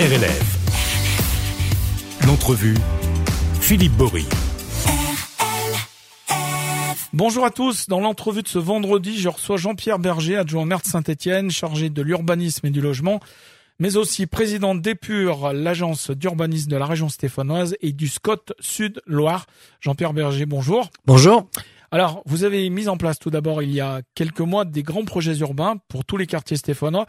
RLF. L'entrevue, Philippe Bory. Bonjour à tous. Dans l'entrevue de ce vendredi, je reçois Jean-Pierre Berger, adjoint maire de Saint-Etienne, chargé de l'urbanisme et du logement, mais aussi président d'Épure, l'agence d'urbanisme de la région stéphanoise et du SCOT Sud-Loire. Jean-Pierre Berger, bonjour. Bonjour. Alors, vous avez mis en place tout d'abord il y a quelques mois des grands projets urbains pour tous les quartiers stéphanois.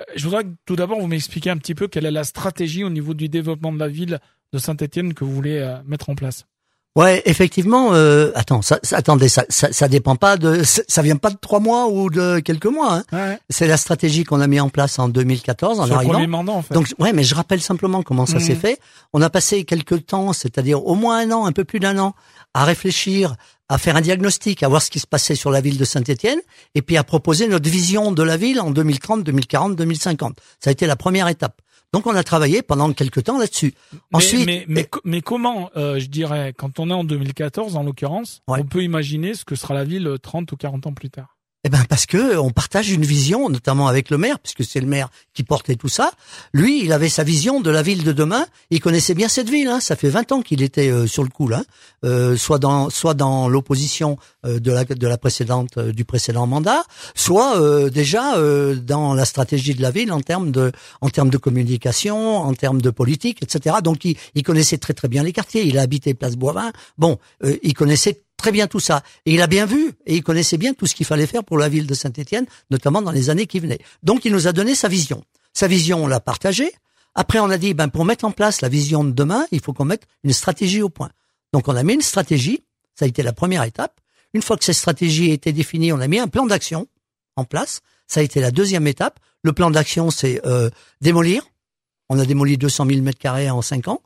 Euh, je voudrais tout d'abord vous m'expliquiez un petit peu quelle est la stratégie au niveau du développement de la ville de Saint-Étienne que vous voulez euh, mettre en place. Ouais, effectivement. Euh, attends, ça, ça- attendez, ça, ça, ça dépend pas de, ça vient pas de trois mois ou de quelques mois. Hein. Ouais, C'est la stratégie qu'on a mis en place en 2014 en arrivant. premier mandat en fait. Donc, ouais, mais je rappelle simplement comment ça Mhm. s'est fait. On a passé quelques temps, c'est-à-dire au moins un an, un peu plus d'un an, à réfléchir, à faire un diagnostic, à voir ce qui se passait sur la ville de Saint-Étienne, et puis à proposer notre vision de la ville en 2030, 2040, 2050. Ça a été la première étape. Donc, on a travaillé pendant quelques temps là-dessus. Ensuite, mais, mais, mais comment, euh, je dirais, quand on est en 2014 en l'occurrence, Ouais. on peut imaginer ce que sera la ville 30 ou 40 ans plus tard? Eh ben parce que on partage une vision, notamment avec le maire, puisque c'est le maire qui portait tout ça. Lui, il avait sa vision de la ville de demain. Il connaissait bien cette ville. Hein. Ça fait 20 ans qu'il était euh, sur le coup là, euh, soit dans soit dans l'opposition euh, de la de la précédente euh, du précédent mandat, soit euh, déjà euh, dans la stratégie de la ville en termes de en termes de communication, en termes de politique, etc. Donc il, il connaissait très très bien les quartiers. Il a habité Place Boivin. Bon, euh, il connaissait très bien tout ça. Et il a bien vu et il connaissait bien tout ce qu'il fallait faire pour la ville de Saint-Étienne, notamment dans les années qui venaient. Donc il nous a donné sa vision. Sa vision, on l'a partagée. Après, on a dit, ben, pour mettre en place la vision de demain, il faut qu'on mette une stratégie au point. Donc on a mis une stratégie. Ça a été la première étape. Une fois que cette stratégie a été définie, on a mis un plan d'action en place. Ça a été la deuxième étape. Le plan d'action, c'est euh, démolir. On a démoli 200 000 mètres carrés en cinq ans.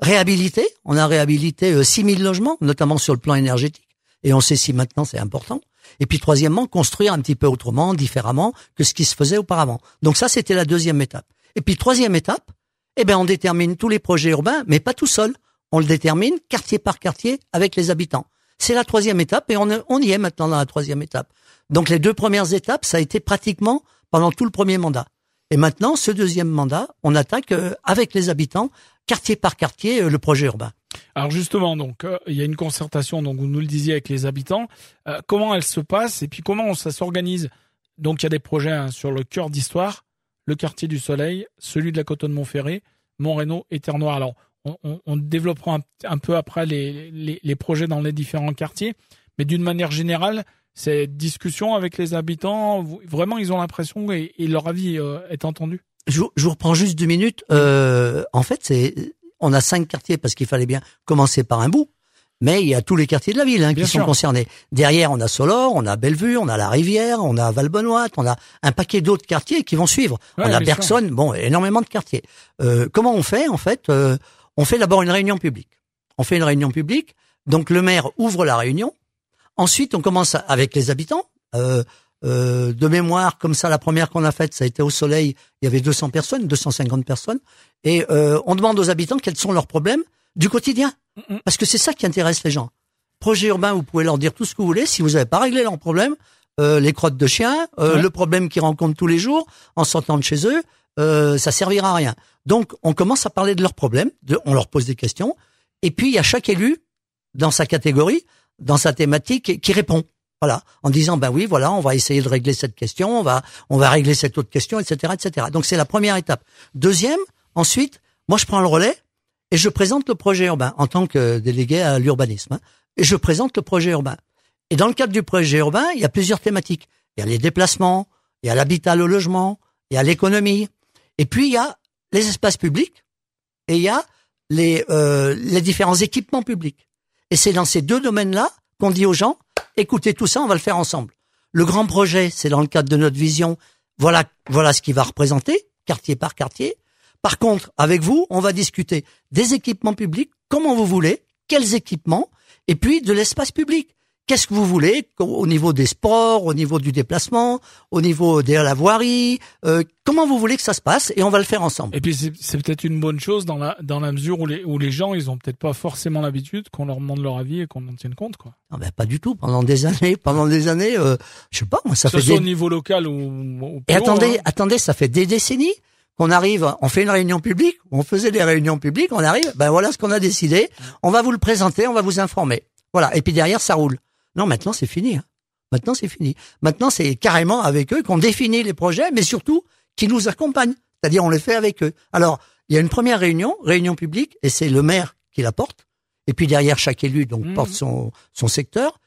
Réhabiliter. On a réhabilité euh, 6 000 logements, notamment sur le plan énergétique. Et on sait si maintenant c'est important. Et puis troisièmement, construire un petit peu autrement, différemment que ce qui se faisait auparavant. Donc ça, c'était la deuxième étape. Et puis troisième étape, eh ben on détermine tous les projets urbains, mais pas tout seul. On le détermine quartier par quartier avec les habitants. C'est la troisième étape et on, on y est maintenant dans la troisième étape. Donc les deux premières étapes, ça a été pratiquement pendant tout le premier mandat. Et maintenant, ce deuxième mandat, on attaque euh, avec les habitants, quartier par quartier, euh, le projet urbain. Alors justement, donc euh, il y a une concertation, donc vous nous le disiez avec les habitants. Euh, comment elle se passe et puis comment ça s'organise? Donc il y a des projets hein, sur le cœur d'histoire, le quartier du Soleil, celui de la Cotonne Montferré, Montrénaud et Terre-Noire. Alors on, on- développera un, peu après les, les, projets dans les différents quartiers, mais d'une manière générale, cette discussion avec les habitants, vraiment ils ont l'impression et, leur avis est entendu. Je, vous- je vous reprends juste deux minutes. Euh, en fait, c'est on a cinq quartiers parce qu'il fallait bien commencer par un bout. Mais il y a tous les quartiers de la ville hein, qui sont concernés. Derrière, on a Solor, on a Bellevue, on a la Rivière, on a Valbonnois, on a un paquet d'autres quartiers qui vont suivre. Ouais, on a. Bergson, bon, énormément de quartiers. Euh, comment on fait en fait Euh, On fait d'abord une réunion publique. On fait une réunion publique. Donc le maire ouvre la réunion. Ensuite, on commence avec les habitants. Euh, euh, de mémoire, comme ça, la première qu'on a faite, ça a été au Soleil. Il y avait 200 personnes, 250 personnes, et euh, on demande aux habitants quels sont leurs problèmes du quotidien, parce que c'est ça qui intéresse les gens. Projet urbain, vous pouvez leur dire tout ce que vous voulez. Si vous n'avez pas réglé leurs problèmes, euh, les crottes de chiens, euh, Ouais. le problème qu'ils rencontrent tous les jours en sortant de chez eux, euh, ça servira à rien. Donc, on commence à parler de leurs problèmes, de, on leur pose des questions, et puis il y a chaque élu dans sa catégorie, dans sa thématique, qui répond. Voilà, en disant ben oui, voilà, on va essayer de régler cette question, on va on va régler cette autre question, etc.. Donc c'est la première étape. Deuxième, ensuite, moi je prends le relais et je présente le projet urbain en tant que délégué à l'urbanisme. hein. et je présente le projet urbain. Et dans le cadre du projet urbain, il y a plusieurs thématiques. Il y a les déplacements, il y a l'habitat, le logement, il y a l'économie, et puis il y a les espaces publics et il y a les euh, les différents équipements publics. Et c'est dans ces deux domaines-là qu'on dit aux gens, écoutez tout ça, on va le faire ensemble. Le grand projet, c'est dans le cadre de notre vision, voilà, voilà ce qu'il va représenter, quartier par quartier. Par contre, avec vous, on va discuter des équipements publics, comment vous voulez, quels équipements, et puis de l'espace public. Qu'est-ce que vous voulez au niveau des sports, au niveau du déplacement, au niveau de la voirie euh, Comment vous voulez que ça se passe Et on va le faire ensemble. Et puis c'est peut-être une bonne chose dans la dans la mesure où les où les gens ils ont peut-être pas forcément l'habitude qu'on leur demande leur avis et qu'on en tienne compte quoi. Ah ben, pas du tout. Pendant des années, pendant des années, euh, je sais pas, moi, ça que ce fait soit des, au niveau local ou, ou Et attendez, hein. attendez, ça fait des décennies qu'on arrive, on fait une réunion publique, on faisait des réunions publiques, on arrive, ben voilà ce qu'on a décidé, on va vous le présenter, on va vous informer. Voilà, et puis derrière ça roule. Non, maintenant c'est fini. Hein. Maintenant c'est fini. Maintenant c'est carrément avec eux qu'on définit les projets, mais surtout qui nous accompagnent. C'est-à-dire on les fait avec eux. Alors il y a une première réunion, réunion publique, et c'est le maire qui la porte. Et puis derrière chaque élu donc Mhm. porte son son secteur.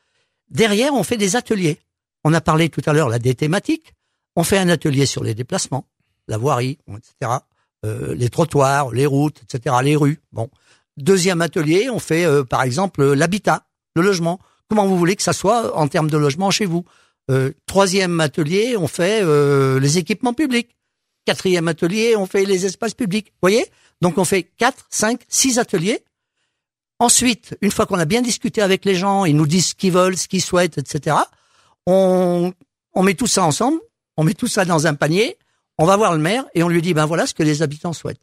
Derrière on fait des ateliers. On a parlé tout à l'heure là des thématiques. On fait un atelier sur les déplacements, la voirie, etc. euh, les trottoirs, les routes, etc. Les rues. Bon. Deuxième atelier, on fait euh, par exemple l'habitat, le logement. Comment vous voulez que ça soit en termes de logement chez vous? Euh, Troisième atelier, on fait euh, les équipements publics. Quatrième atelier, on fait les espaces publics. Vous voyez? Donc on fait quatre, cinq, six ateliers. Ensuite, une fois qu'on a bien discuté avec les gens, ils nous disent ce qu'ils veulent, ce qu'ils souhaitent, etc. On, on met tout ça ensemble, on met tout ça dans un panier, on va voir le maire et on lui dit ben voilà ce que les habitants souhaitent.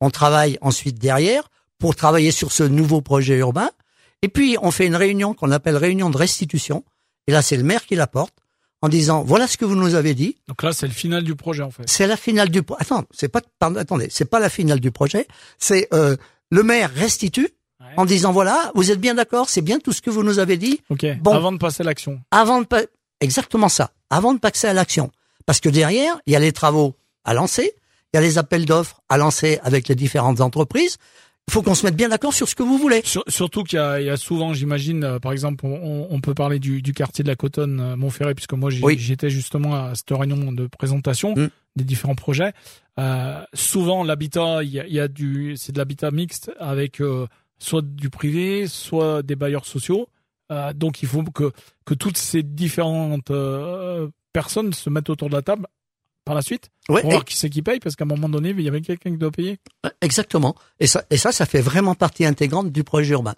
On travaille ensuite derrière pour travailler sur ce nouveau projet urbain. Et puis on fait une réunion qu'on appelle réunion de restitution. Et là c'est le maire qui la porte en disant voilà ce que vous nous avez dit. Donc là, c'est le final du projet en fait. C'est la finale du pro- attends c'est pas pardon, attendez c'est pas la finale du projet. C'est euh, le maire restitue Ouais. en disant voilà vous êtes bien d'accord c'est bien tout ce que vous nous avez dit Ok. Bon. Avant de passer à l'action. avant de pa- exactement ça, avant de passer à l'action. Parce que derrière, il y a les travaux à lancer, il y a les appels d'offres à lancer avec les différentes entreprises. Il faut qu'on se mette bien d'accord sur ce que vous voulez. Sur- surtout qu'il y a, il y a souvent, j'imagine, euh, par exemple, on, peut parler du, du quartier de la Cotonne, euh, Montferré, puisque moi Oui. j'étais justement à cette réunion de présentation Mm. des différents projets. Euh, souvent, l'habitat, il y a, il y a du, c'est de l'habitat mixte avec euh, soit du privé, soit des bailleurs sociaux. Donc, il faut que que toutes ces différentes personnes se mettent autour de la table par la suite Ouais, pour voir qui c'est qui paye, parce qu'à un moment donné, il y avait quelqu'un qui doit payer. exactement. Et ça, et ça, ça fait vraiment partie intégrante du projet urbain.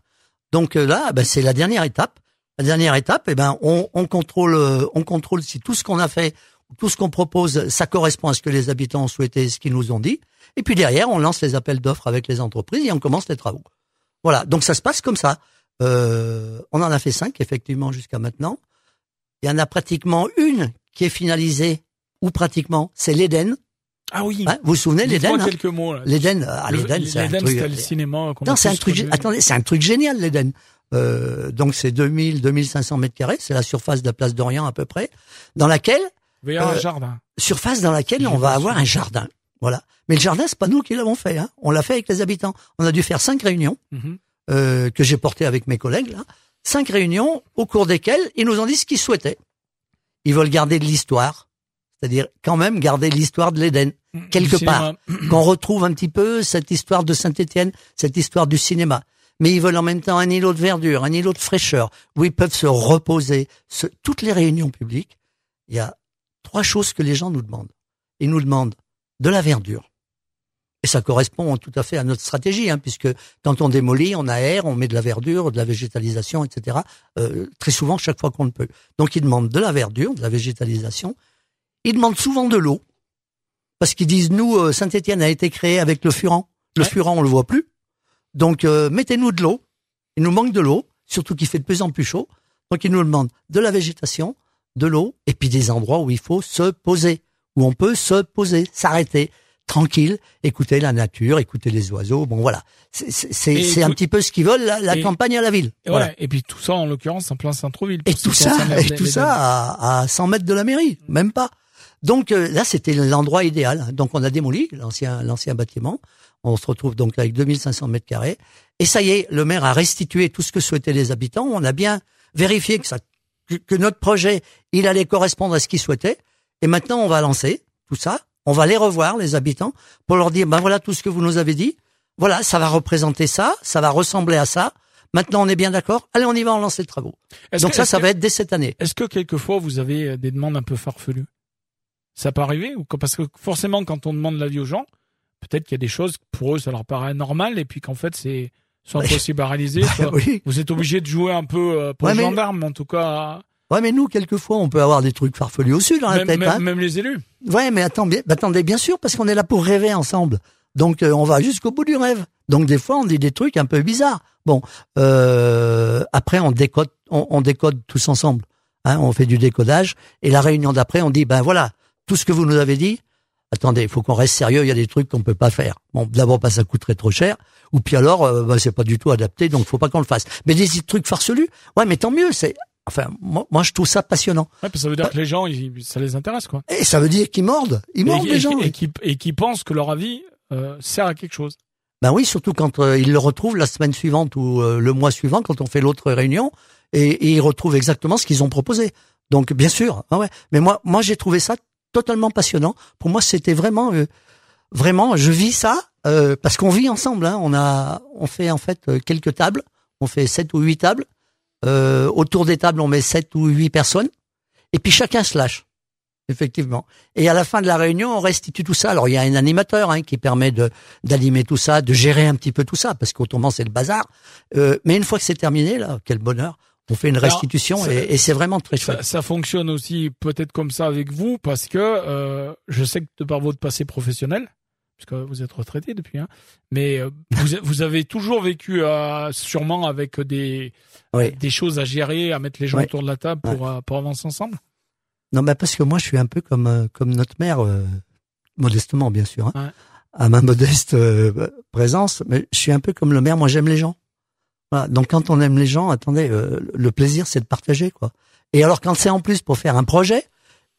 Donc euh, là, ben, c'est la dernière étape. La dernière étape, eh ben, on, on contrôle, euh, on contrôle si tout ce qu'on a fait, tout ce qu'on propose, ça correspond à ce que les habitants ont souhaité, ce qu'ils nous ont dit. Et puis derrière, on lance les appels d'offres avec les entreprises et on commence les travaux. Voilà. Donc ça se passe comme ça. Euh, on en a fait cinq effectivement jusqu'à maintenant. Il y en a pratiquement une qui est finalisée ou pratiquement, c'est l'Éden. Ah oui. Hein, vous vous souvenez l'Éden hein quelques mots. L'Éden, ah, Le- l'Éden, c'est un l'Éden, truc. le cinéma. qu'on a Non, c'est un truc. Attendez, c'est un truc génial l'Éden. Euh, donc c'est 2000, 2500 mètres carrés, c'est la surface de la place d'Orient à peu près, dans laquelle, Il va y avoir un Euh, jardin. surface dans laquelle on va avoir un jardin. Voilà. Mais le jardin, c'est pas nous qui l'avons fait. Hein. On l'a fait avec les habitants. On a dû faire cinq réunions Mhm. euh, que j'ai portées avec mes collègues là. Cinq réunions au cours desquelles ils nous ont dit ce qu'ils souhaitaient. Ils veulent garder de l'histoire, c'est-à-dire quand même garder l'histoire de l'Éden. Quelque Du part. cinéma. qu'on retrouve un petit peu cette histoire de Saint-Étienne, cette histoire du cinéma. Mais ils veulent en même temps un îlot de verdure, un îlot de fraîcheur, où ils peuvent se reposer. Toutes les réunions publiques, il y a trois choses que les gens nous demandent. Ils nous demandent de la verdure. Et ça correspond tout à fait à notre stratégie, hein, puisque quand on démolit, on aère, on met de la verdure, de la végétalisation, etc. euh, très souvent, chaque fois qu'on le peut. Donc ils demandent de la verdure, de la végétalisation. Ils demandent souvent de l'eau, parce qu'ils disent nous, euh, Saint-Étienne a été créé avec le furan. Le Ouais. furan, on le voit plus. Donc euh, mettez-nous de l'eau. Il nous manque de l'eau, surtout qu'il fait de plus en plus chaud. Donc ils nous demandent de la végétation, de l'eau, et puis des endroits où il faut se poser, où on peut se poser, s'arrêter, tranquille, écouter la nature, écouter les oiseaux. Bon voilà, c'est un petit peu ce qu'ils veulent, la, la et- campagne à la ville. Et, Voilà. ouais, et puis tout ça, en l'occurrence, en plein Saint-Trouville. Et tout ça, et tout ça à, à 100 mètres de la mairie, même pas. Donc euh, là, c'était l'endroit idéal. Donc on a démoli l'ancien l'ancien bâtiment. On se retrouve donc avec 2500 mètres carrés. Et ça y est, le maire a restitué tout ce que souhaitaient les habitants. On a bien vérifié que ça que, que notre projet il allait correspondre à ce qu'ils souhaitaient. Et maintenant, on va lancer tout ça. On va les revoir les habitants pour leur dire ben voilà tout ce que vous nous avez dit. Voilà, ça va représenter ça, ça va ressembler à ça. Maintenant, on est bien d'accord. Allez, on y va, on lance les travaux. Donc que- ça, ça que- va être dès cette année. Est-ce que quelquefois vous avez euh, des demandes un peu farfelues? Ça peut arriver ou parce que forcément quand on demande l'avis aux gens, peut-être qu'il y a des choses pour eux ça leur paraît normal et puis qu'en fait c'est soit impossible à réaliser, soit oui. vous êtes obligé de jouer un peu euh, pour Ouais, le mais- gendarme en tout cas Ouais, mais nous, quelquefois, on peut avoir des trucs farfelus au-dessus dans la même, tête. même- hein. même les élus. Ouais, mais attends, bien, attendez, bien sûr, parce qu'on est là pour rêver ensemble. Donc, euh, on va jusqu'au bout du rêve. Donc, des fois, on dit des trucs un peu bizarres. Bon, euh, après, on décode, on, on décode tous ensemble. Hein, on fait du décodage. Et la réunion d'après, on dit, ben voilà, tout ce que vous nous avez dit, attendez, il faut qu'on reste sérieux, il y a des trucs qu'on peut pas faire. Bon, d'abord parce que ça coûterait trop cher, ou puis alors, euh, bah, c'est pas du tout adapté, donc faut pas qu'on le fasse. Mais des trucs farcelus, ouais, mais tant mieux, c'est, enfin, moi, moi, je trouve ça passionnant. Ouais, parce que ça veut dire que les gens, ils- ça les intéresse, quoi. Et ça veut dire qu'ils mordent, ils mordent et, les et- gens. et qui, et qui pensent que leur avis euh, sert à quelque chose. Ben oui, surtout quand euh, ils le retrouvent la semaine suivante ou euh, le mois suivant, quand on fait l'autre réunion, et, et ils retrouvent exactement ce qu'ils ont proposé. Donc bien sûr, ah ouais. Mais moi, moi j'ai trouvé ça totalement passionnant. Pour moi, c'était vraiment, euh, vraiment, je vis ça euh, parce qu'on vit ensemble. Hein. On a, on fait en fait euh, quelques tables. On fait sept ou huit tables. Autour des tables, on met sept ou huit personnes. Et puis chacun se lâche. Effectivement. Et à la fin de la réunion, on restitue tout ça. Alors il y a un animateur hein, qui permet de d'animer tout ça, de gérer un petit peu tout ça, parce qu'autrement c'est le bazar. Mais une fois que c'est terminé, là, quel bonheur. On fait une Alors, restitution ça- et, et c'est vraiment très chouette. ça fonctionne aussi peut-être comme ça avec vous, parce que euh, je sais que de par votre passé professionnel, parce que vous êtes retraité depuis, hein, mais euh, vous, vous avez toujours vécu euh, sûrement avec des, Oui. des choses à gérer, à mettre les gens Oui. autour de la table pour, pour avancer ensemble? Non, mais parce que moi, je suis un peu comme comme notre mère, modestement bien sûr, hein, à ma modeste présence. Mais je suis un peu comme le maire. Moi, j'aime les gens. Voilà. Donc, quand on aime les gens, attendez, euh, le plaisir, c'est de partager, quoi. Et alors, quand c'est en plus pour faire un projet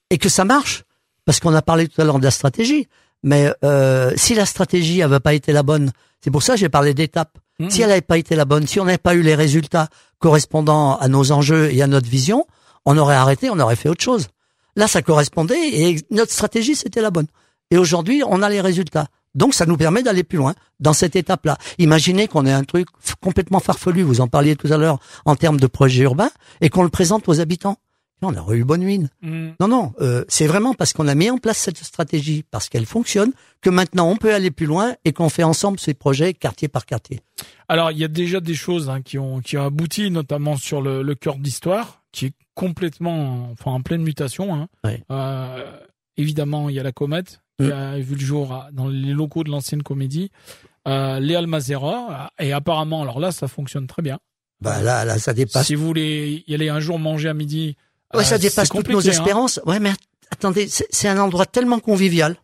et que ça marche, parce qu'on a parlé tout à l'heure de la stratégie, mais euh, si la stratégie avait pas été la bonne, c'est pour ça que j'ai parlé d'étapes. Mhm. Si elle n'avait pas été la bonne, si on n'avait pas eu les résultats correspondant à nos enjeux et à notre vision, on aurait arrêté, on aurait fait autre chose. Là, ça correspondait et notre stratégie, c'était la bonne. Et aujourd'hui, on a les résultats. Donc, ça nous permet d'aller plus loin dans cette étape-là. Imaginez qu'on ait un truc complètement farfelu, vous en parliez tout à l'heure, en termes de projet urbain, et qu'on le présente aux habitants. On aurait eu bonne mine. Mhm. Non, non, euh, c'est vraiment parce qu'on a mis en place cette stratégie, parce qu'elle fonctionne, que maintenant on peut aller plus loin et qu'on fait ensemble ces projets quartier par quartier. Alors, il y a déjà des choses hein, qui ont qui ont abouti, notamment sur le, le cœur d'histoire, qui est complètement, enfin, en pleine mutation. Hein. Euh, évidemment, il y a la comète qui Mm. a vu le jour dans les locaux de l'ancienne comédie. Euh, les Almazera et apparemment, alors là, ça fonctionne très bien. Bah là, là, ça dépasse. Si vous voulez y aller un jour manger à midi, Ouais, ça euh, dépasse toutes nos hein. espérances. Ouais, mais att- attendez, c'est un endroit tellement convivial,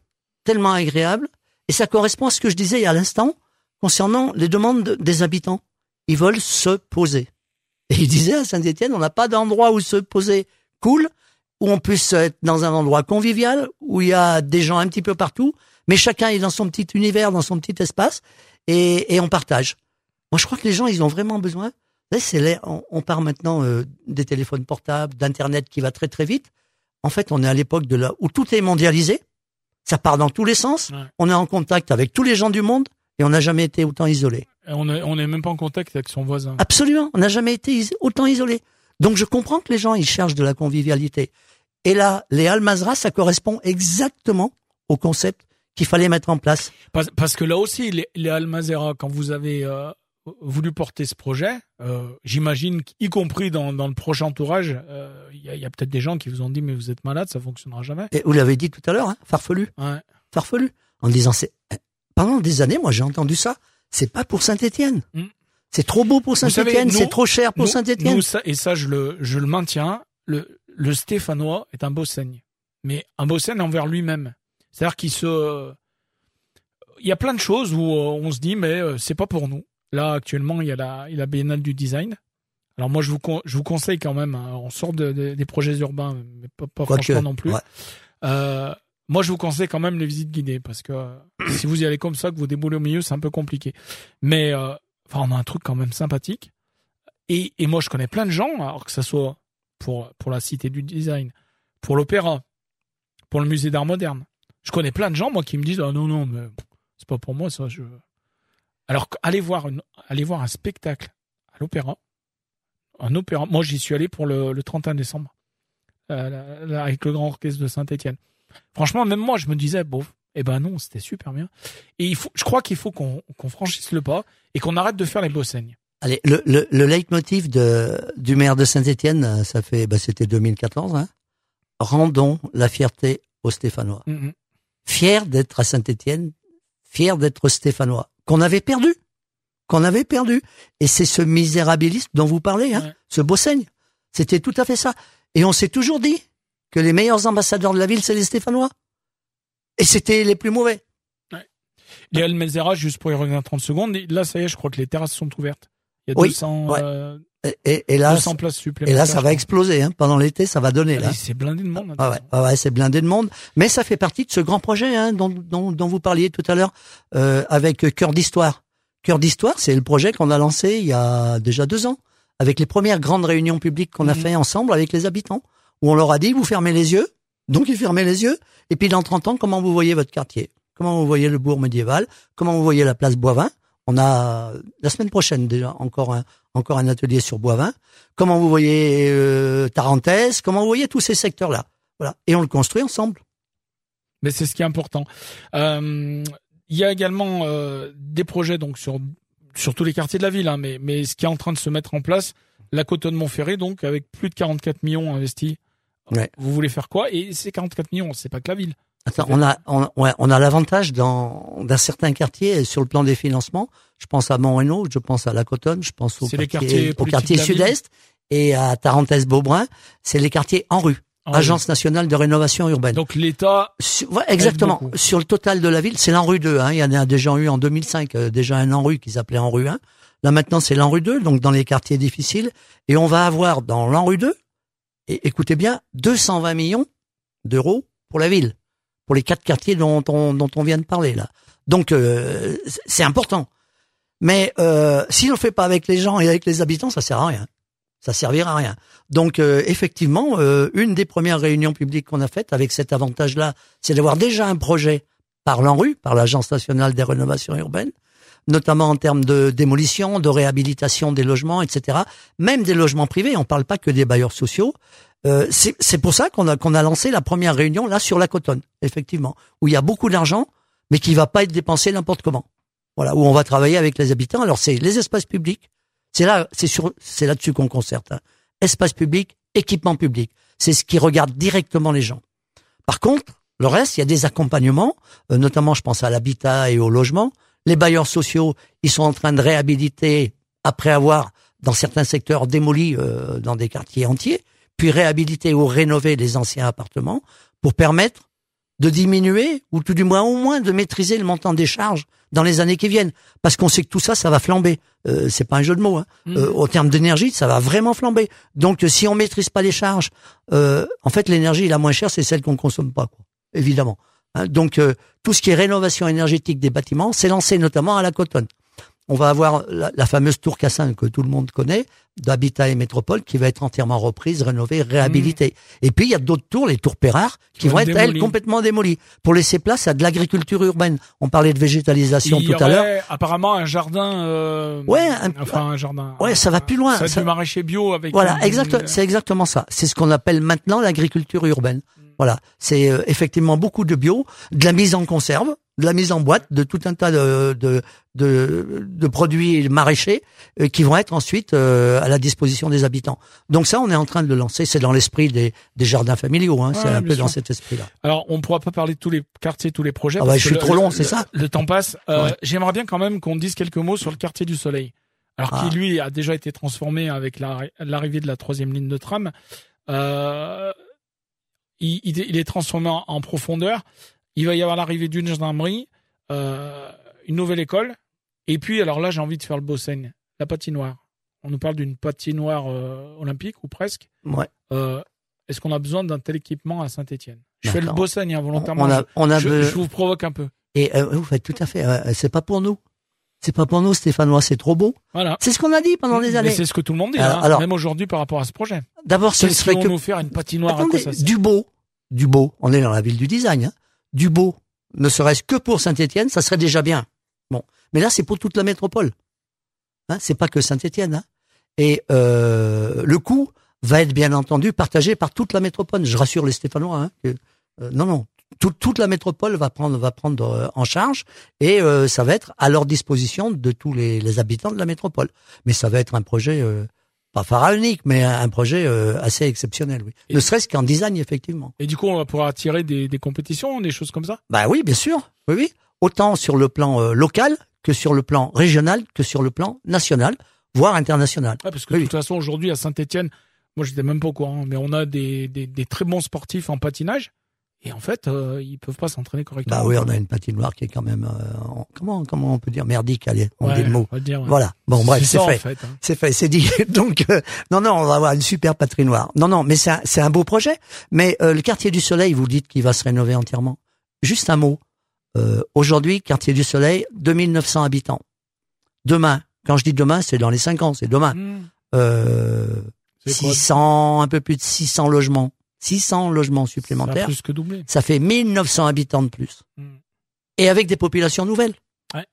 tellement agréable, et ça correspond à ce que je disais à l'instant concernant les demandes de- des habitants. Ils veulent se poser. Et il disait à Saint-Étienne, on n'a pas d'endroit où se poser cool, où on puisse être dans un endroit convivial, où il y a des gens un petit peu partout, mais chacun est dans son petit univers, dans son petit espace, et, et on partage. Moi, je crois que les gens, ils ont vraiment besoin. C'est on, on part maintenant euh, des téléphones portables, d'internet qui va très très vite. En fait, on est à l'époque de là où tout est mondialisé. Ça part dans tous les sens. Ouais. On est en contact avec tous les gens du monde et on n'a jamais été autant isolé. On est, on est même pas en contact avec son voisin. Absolument, on n'a jamais été autant isolé. Donc je comprends que les gens ils cherchent de la convivialité. Et là, les Almazra, ça correspond exactement au concept qu'il fallait mettre en place. Parce, parce que là aussi, les, les Almazera, quand vous avez euh, voulu porter ce projet, euh, j'imagine qu'y compris dans, dans le prochain entourage, euh, il y a, il y a peut-être des gens qui vous ont dit mais vous êtes malade, ça fonctionnera jamais. Et vous l'avez dit tout à l'heure, hein, farfelu. Ouais. farfelu en disant c'est pendant des années moi j'ai entendu ça c'est pas pour Saint-Étienne Mm. c'est trop beau pour Saint-Étienne nous- c'est trop cher pour Saint-Étienne ça- et ça, je le, je le maintiens. Le, le Stéphanois est un beau saigne, mais un beau saigne envers lui-même. C'est-à-dire qu'il se, il y a plein de choses où euh, on se dit mais euh, c'est pas pour nous. Là actuellement, il y a la, il y a la Biennale du design. Alors moi, je vous, con- je vous conseille quand même. hein, on sort de, de- des projets urbains, mais pas, pas franchement non plus. ouais. Euh, moi, je vous conseille quand même les visites guidées parce que si vous y allez comme ça, que vous déboulez au milieu, c'est un peu compliqué. Mais euh, enfin, on a un truc quand même sympathique. Et, et moi, je connais plein de gens, alors que ça soit pour pour la Cité du Design, pour l'Opéra, pour le Musée d'Art Moderne. Je connais plein de gens, moi, qui me disent ah non non, mais c'est pas pour moi ça. Alors allez voir allez voir un spectacle à l'Opéra, un opéra. Moi, j'y suis allé pour le, le 31 décembre, euh, avec le Grand Orchestre de Saint-Étienne. Franchement, même moi, je me disais bon, eh ben non, c'était super bien. Et il faut, je crois qu'il faut qu'on qu'on franchisse le pas et qu'on arrête de faire les beaux saignes. Allez le, le, le leitmotiv de du maire de Saint-Étienne ça fait bah, c'était 2014 hein. rendons la fierté aux Stéphanois Mhm. fier d'être à Saint-Étienne fier d'être Stéphanois qu'on avait perdu qu'on avait perdu et c'est ce misérabilisme dont vous parlez hein, Ouais. ce beau seigne c'était tout à fait ça et on s'est toujours dit que les meilleurs ambassadeurs de la ville, c'est les Stéphanois. Et c'était les plus mauvais. Et Almezera, juste pour y revenir 30 secondes, là, ça y est, je crois que les terrasses sont ouvertes. Il y a Oui, 200, ouais. euh, Et, et là, 200 places et supplémentaires. là, ça va exploser. Hein. Pendant l'été, ça va donner. Ah Là. C'est blindé de monde. Ah ouais, ah ouais, c'est blindé de monde. Mais ça fait partie de ce grand projet hein, dont, dont, dont vous parliez tout à l'heure euh, avec Cœur d'Histoire. Cœur d'Histoire, c'est le projet qu'on a lancé il y a déjà deux ans, avec les premières grandes réunions publiques qu'on a Mhm. fait ensemble avec les habitants, où on leur a dit, vous fermez les yeux, donc ils fermaient les yeux, et puis dans 30 ans, comment vous voyez votre quartier? Comment vous voyez le bourg médiéval? Comment vous voyez la place Boivin? On a la semaine prochaine déjà encore un, encore un atelier sur Boivin. Comment vous voyez euh, Tarentaise? Comment vous voyez tous ces secteurs-là? Voilà. Et on le construit ensemble. Mais c'est ce qui est important. Euh, il y a également euh, des projets donc sur sur tous les quartiers de la ville, hein, mais mais ce qui est en train de se mettre en place, la Cotonne Montferré, donc avec plus de 44 millions investis. Ouais. Vous voulez faire quoi? Et ces 44 millions, c'est pas que la ville. Attends, on a, on, ouais, on a l'avantage dans, dans certains quartiers sur le plan des financements. Je pense à Montrénaud, je pense à La Cotonne, je pense au quartier, quartiers au quartier sud-est et à Tarentaise-Beaubrun. C'est les quartiers en rue. En Agence nationale de rénovation urbaine. Donc l'État, ouais, exactement. Sur le total de la ville, c'est l'ANRU 2. Hein. Il y en a déjà eu en 2005, euh, déjà un ANRU qui s'appelait ANRU 1. Là maintenant, c'est l'ANRU 2, donc dans les quartiers difficiles. Et on va avoir dans l'ANRU 2, et écoutez bien, 220 millions d'euros pour la ville, pour les quatre quartiers dont on, dont on vient de parler là. Donc euh, c'est- important. Mais euh, si on le fait pas avec les gens et avec les habitants, ça sert à rien. Ça servira à rien. Donc euh, effectivement, une des premières réunions publiques qu'on a faites avec cet avantage-là, c'est d'avoir déjà un projet par l'ANRU, par l'Agence nationale des rénovations urbaines, notamment en termes de démolition, de réhabilitation des logements, etc. Même des logements privés. On parle pas que des bailleurs sociaux. Euh, c'est pour ça qu'on a lancé la première réunion là sur la Cotonne, effectivement, où il y a beaucoup d'argent, mais qui va pas être dépensé n'importe comment. Voilà, où on va travailler avec les habitants. Alors c'est les espaces publics. C'est là, c'est sur, c'est là-dessus qu'on concerte. hein. Espace public, équipement public. C'est ce qui regarde directement les gens. Par contre, le reste, il y a des accompagnements, euh, notamment je pense à l'habitat et au logement. Les bailleurs sociaux, ils sont en train de réhabiliter après avoir, dans certains secteurs, démoli euh, dans des quartiers entiers, puis réhabiliter ou rénover les anciens appartements pour permettre de diminuer ou tout du moins au moins de maîtriser le montant des charges dans les années qui viennent, parce qu'on sait que tout ça, ça va flamber. Euh, c'est pas un jeu de mots. Hein. Mhm. Euh, au terme d'énergie, ça va vraiment flamber. Donc, euh, si on maîtrise pas les charges, euh, en fait, l'énergie la moins chère, c'est celle qu'on consomme pas, quoi. Évidemment. Hein, donc, euh, tout ce qui est rénovation énergétique des bâtiments, c'est lancé notamment à la Cotonne. On va avoir la, la fameuse tour Cassin que tout le monde connaît, d'Habitat et Métropole, qui va être entièrement reprise, rénovée, réhabilitée. Et puis, il y a d'autres tours, les tours Pérard, qui, Qui vont vont être, elles, complètement démolies, pour laisser place à de l'agriculture urbaine. On parlait de végétalisation il y tout à l'heure. apparemment un jardin. Euh, Ouais, un- enfin un jardin. Ouais, ça va plus loin. Ça Ça- du maraîcher bio avec. Voilà, exact, c'est exactement ça. C'est ce qu'on appelle maintenant l'agriculture urbaine. Voilà, c'est euh, effectivement beaucoup de bio, de la mise en conserve, de la mise en boîte, de tout un tas de de, de, de produits maraîchers euh, qui vont être ensuite euh, à la disposition des habitants. Donc ça, on est en train de le lancer. C'est dans l'esprit des, des jardins familiaux. Hein, c'est un peu sûr. dans cet esprit-là. Alors, on ne pourra pas parler de tous les quartiers, tous les projets. Ah bah, je suis le- trop long, c'est ça Le temps passe. Euh, Ouais. J'aimerais bien quand même qu'on dise quelques mots sur le quartier du Soleil. Alors Ah. qui, lui, a déjà été transformé avec la- l'arrivée de la troisième ligne de tram. Euh, il, il est- il est transformé en, en profondeur. Il va y avoir l'arrivée d'une gendarmerie, euh, une nouvelle école. Et puis, alors là, j'ai envie de faire le beau. La patinoire. On nous parle d'une patinoire euh, olympique, ou presque. Ouais. Euh, Est-ce qu'on a besoin d'un tel équipement à Saint-Etienne Je fais le beau scène hein, volontairement. On a, on a je, je vous provoque un peu. et vous faites tout à fait. c'est pas pour nous. C'est pas pour nous, Stéphanois. C'est trop beau. Voilà. C'est ce qu'on a dit pendant des Mais années. c'est ce que tout le monde dit, Alors- hein, alors- même aujourd'hui par rapport à ce projet. D'abord, ce serait que nous faire une patinoire à quoi Attendez, ça du beau, du beau. On est dans la ville du design. Hein. Du beau, ne serait-ce que pour Saint-Étienne, ça serait déjà bien. Bon, mais là, c'est pour toute la métropole. Hein, c'est pas que Saint-Étienne. Hein. Et euh, le coût va être bien entendu partagé par toute la métropole. Je rassure les Stéphanois. Hein, que, euh, non, non, toute, toute la métropole va prendre va prendre euh, en charge et euh, ça va être à leur disposition de tous les, les habitants de la métropole. Mais ça va être un projet euh, pas pharaonique, mais un, projet euh, assez exceptionnel. Oui. Et- Ne serait-ce qu'en design, effectivement. Et du coup, on va pouvoir attirer des, des compétitions, des choses comme ça? Bah oui, bien sûr. Oui, oui. Autant sur le plan euh, local que sur le plan régional que sur le plan national, voire international. Ouais, parce que Oui, de toute façon, aujourd'hui à Saint-Etienne, moi j'étais même pas au courant, mais on a des, des, des très bons sportifs en patinage. Et en fait, euh, ils peuvent pas s'entraîner correctement. Bah oui, on a une patinoire qui est quand même euh, en- comment comment on peut dire merdique, allez, on Ouais, dit le mot. on va le dire, ouais. Voilà. Bon bref, c'est fait. En fait, hein. C'est fait, c'est dit. Donc euh, non non, on va avoir une super patinoire. Non non, mais c'est un, c'est un beau projet. Mais euh, le quartier du Soleil, vous dites qu'il va se rénover entièrement. Juste un mot. Euh, Aujourd'hui, quartier du Soleil, 2900 habitants. Demain, quand je dis demain, c'est dans les cinq ans, c'est demain. Mmh. Euh, C'est quoi 600, un peu plus de 600 logements. 600 logements Ça supplémentaires. plus que doublé. Ça fait 1900 habitants de plus. Mm. Et avec des populations nouvelles. Ouais.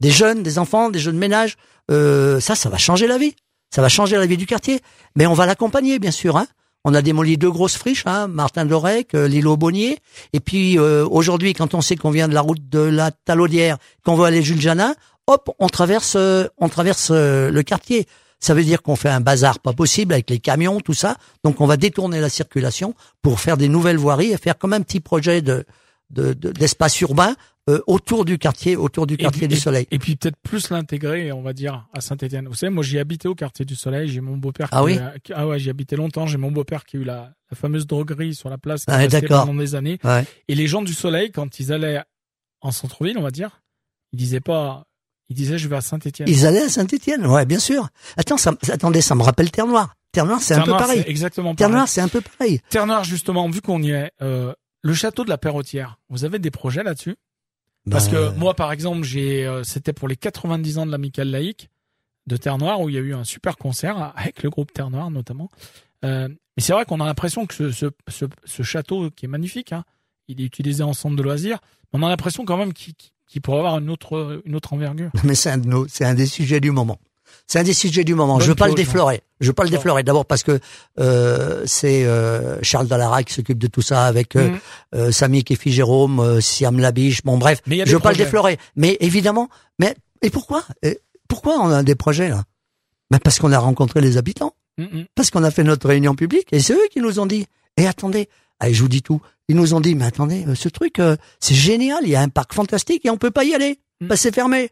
Des jeunes, des enfants, des jeunes ménages. Euh, ça, ça va changer la vie. Ça va changer la vie du quartier. Mais on va l'accompagner, bien sûr. Hein. On a démoli deux grosses friches, hein, Martin de Lorec, euh, l'île au Bonnier. Et puis euh, aujourd'hui, quand on sait qu'on vient de la route de la Talaudière, qu'on veut aller Jules Janin, hop, on traverse, euh, on traverse euh, le quartier. Ça veut dire qu'on fait un bazar pas possible avec les camions, tout ça. Donc on va détourner la circulation pour faire des nouvelles voiries et faire comme un petit projet de de- de- d'espace urbain euh, autour du quartier, autour du quartier du Soleil. Et puis peut-être plus l'intégrer, on va dire, à Saint-Etienne. Vous savez, moi j'ai habité au quartier du Soleil, j'ai mon beau-père Ah qui oui a- qui- ah ouais, j'ai habité longtemps, j'ai mon beau-père qui a eu la, la fameuse droguerie sur la place qui Ah, est restée d'accord. pendant des années. Ouais. Et les gens du Soleil, quand ils allaient en centre-ville, on va dire, ils disaient pas, ils disaient je vais à Saint-Etienne. Ils allaient à Saint-Étienne, ouais, bien sûr. Attends, ça, attendez, ça me rappelle Terre-Noire. Terre-Noire, c'est un peu pareil. Exactement pareil. Terre-Noire, c'est un peu pareil. Terre-Noire, justement, vu qu'on y est, euh, le château de la Perrotière, vous avez des projets là-dessus? Parce que moi, par exemple, j'ai, euh, c'était pour les 90 ans de l'amicale laïque de Terre Noire où il y a eu un super concert avec le groupe Terre Noire notamment. Euh, mais c'est vrai qu'on a l'impression que ce, ce, ce, ce château qui est magnifique, hein, il est utilisé en centre de loisirs, mais on a l'impression quand même qu'il qu'il pourrait avoir une autre, une autre envergure. Mais c'est un de nos, c'est un des sujets du moment. C'est un des sujets du moment. Bonne je veux pas le pause, déflorer. Je veux pas le déflorer. D'abord parce que euh, c'est euh, Charles Dallara qui s'occupe de tout ça avec euh, Mm. euh, Samy Kefi Jérôme, euh, Siam Labiche. Bon bref, je veux pas le déflorer. Mais évidemment, mais et pourquoi? Et Pourquoi on a des projets là? Ben Parce qu'on a rencontré les habitants. Mm, mm. parce qu'on a fait notre réunion publique et c'est eux qui nous ont dit et attendez allez je vous dis tout ils nous ont dit mais attendez euh, ce truc euh, c'est génial il y a un parc fantastique et on peut pas y aller Mm. parce que c'est fermé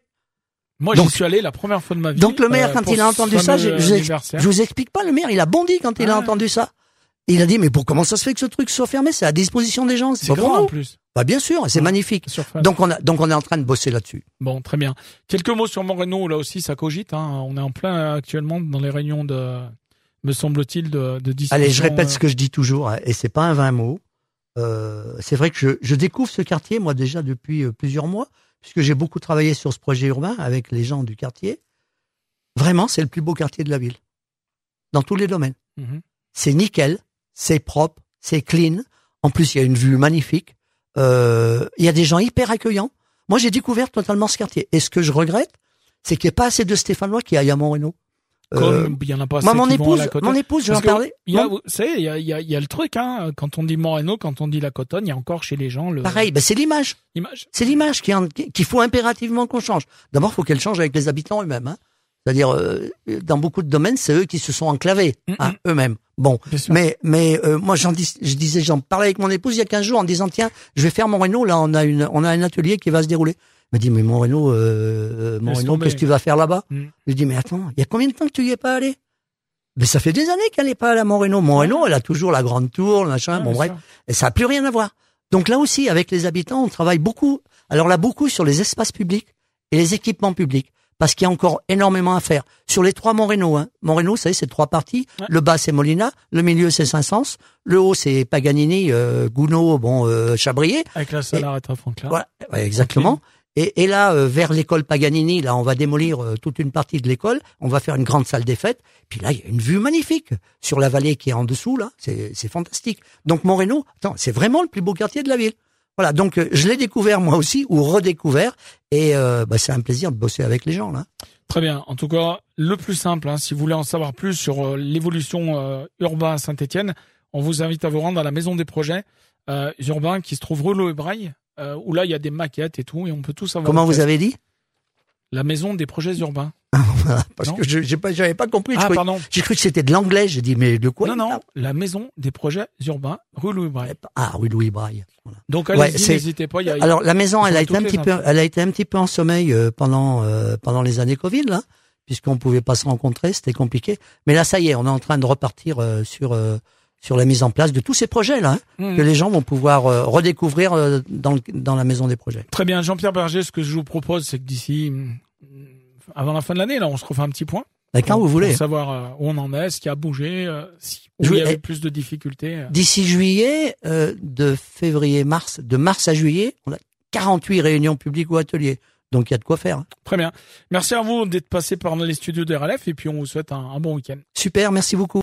Moi, Donc- j'y suis allé la première fois de ma vie. donc le maire euh, quand il a entendu ça je, je- vous explique pas le maire il a bondi quand il a entendu ça il a dit mais pour comment ça se fait que ce truc soit fermé? C'est à disposition des gens c'est pas pour grand en plus. bah bien sûr c'est Ouais. magnifique donc on a donc on est en train de bosser là-dessus Bon, très bien. Quelques mots sur Moreno, là aussi, ça cogite. Hein. On est en plein actuellement dans les réunions de, me semble-t-il, de, de discussion. Allez, je répète euh, ce que je dis toujours, hein, et c'est pas un vain mot. Euh, c'est vrai que je, je découvre ce quartier, moi déjà depuis euh, plusieurs mois, puisque j'ai beaucoup travaillé sur ce projet urbain avec les gens du quartier. Vraiment, c'est le plus beau quartier de la ville, dans tous les domaines. mhm. C'est nickel, c'est propre, c'est clean. En plus, il y a une vue magnifique. Euh, il y a des gens hyper accueillants. Moi, j'ai découvert totalement ce quartier. Et ce que je regrette, c'est qu'il n'y ait pas assez de Stéphanois qui aillent à Moreno. Euh, Comme il y en a pas assez moi, mon qui vont à épouse, Cotonne. mon épouse, je vais en parler. Il y a, il y a, il y, a, y a le truc, hein. Quand on dit Moreno, quand on dit la Cotonne, il y a encore chez les gens le Pareil, ben c'est l'image. image. C'est l'image qui en- qui- qu'il faut impérativement qu'on change. D'abord, il faut qu'elle change avec les habitants eux-mêmes. Hein. C'est-à-dire, euh, dans beaucoup de domaines, c'est eux qui se sont enclavés Mm, hein, eux-mêmes. Bon, mais mais euh, moi, j'en dis, je disais, j'en parlais avec mon épouse il y a 15 jours en disant tiens, je vais faire mon Renault. Là, on a une, on a un atelier qui va se dérouler. M'a dit mais mon Renault, euh, tomber. qu'est-ce que tu vas faire là-bas Mm. Je lui dis mais attends, il y a combien de temps que tu y es pas allé? Mais ça fait des années qu'elle n'est pas allée à Moreno. Moreno, elle a toujours la grande tour, le machin. Ah, bon bref, sûr. et ça n'a plus rien à voir. Donc là aussi, avec les habitants, on travaille beaucoup. Alors là, beaucoup sur les espaces publics et les équipements publics. Parce qu'il y a encore énormément à faire. Sur les trois Moreno, hein. Moreno, vous savez, c'est trois parties. Ouais. Le bas, c'est Molina. Le milieu, c'est Saint-Saëns. Le haut, c'est Paganini, euh, Gounod, bon, euh, Chabrier. Avec la salle Aretha Franklin. Voilà, ouais, exactement. Et, et là, euh, vers l'école Paganini, là, on va démolir euh, toute une partie de l'école. On va faire une grande salle des fêtes. Puis là, il y a une vue magnifique sur la vallée qui est en dessous. Là, c'est fantastique. Donc Moreno, attends, c'est vraiment le plus beau quartier de la ville. Voilà. Donc euh, je l'ai découvert moi aussi ou redécouvert. Et bah, c'est un plaisir de bosser avec les gens là. Très bien. En tout cas, le plus simple, hein, si vous voulez en savoir plus sur l'évolution urbain à Saint-Etienne, on vous invite à vous rendre à la maison des projets urbains qui se trouve rue Loebraille, euh, où là, il y a des maquettes et tout, et on peut tout savoir. Comment vous avez dit? La maison des projets urbains. Parce Non. que je j'ai pas, j'avais pas compris. Je Ah, croyais- pardon. J'ai cru que c'était de l'anglais. J'ai dit mais de quoi non, non, la maison des projets urbains, rue Loebraille. Ah oui, Louis Braille. Voilà. Donc, Ouais, allez-y, c'est- n'hésitez pas. Y a, Alors la maison, elle a été un petit peu, elle a été un petit peu en sommeil euh, pendant euh, pendant les années Covid là, puisqu'on pouvait pas se rencontrer, c'était compliqué. Mais là, ça y est, on est en train de repartir euh, sur euh, sur la mise en place de tous ces projets-là, hein, Mmh. que les gens vont pouvoir euh, redécouvrir euh, dans, le- dans la maison des projets. Très bien, Jean-Pierre Berger, ce que je vous propose, c'est que d'ici, hum, avant la fin de l'année, là, on se refait un petit point. Quand pour- vous voulez. Pour savoir euh, où on en est, ce qui a bougé, si, où il y avait eh, plus de difficultés. D'ici juillet, euh, de février-mars, de mars à juillet, on a 48 réunions publiques ou ateliers. Donc il y a de quoi faire. hein. Très bien. Merci à vous d'être passé par les studios de RLF et puis on vous souhaite un, un bon week-end. Super, merci beaucoup.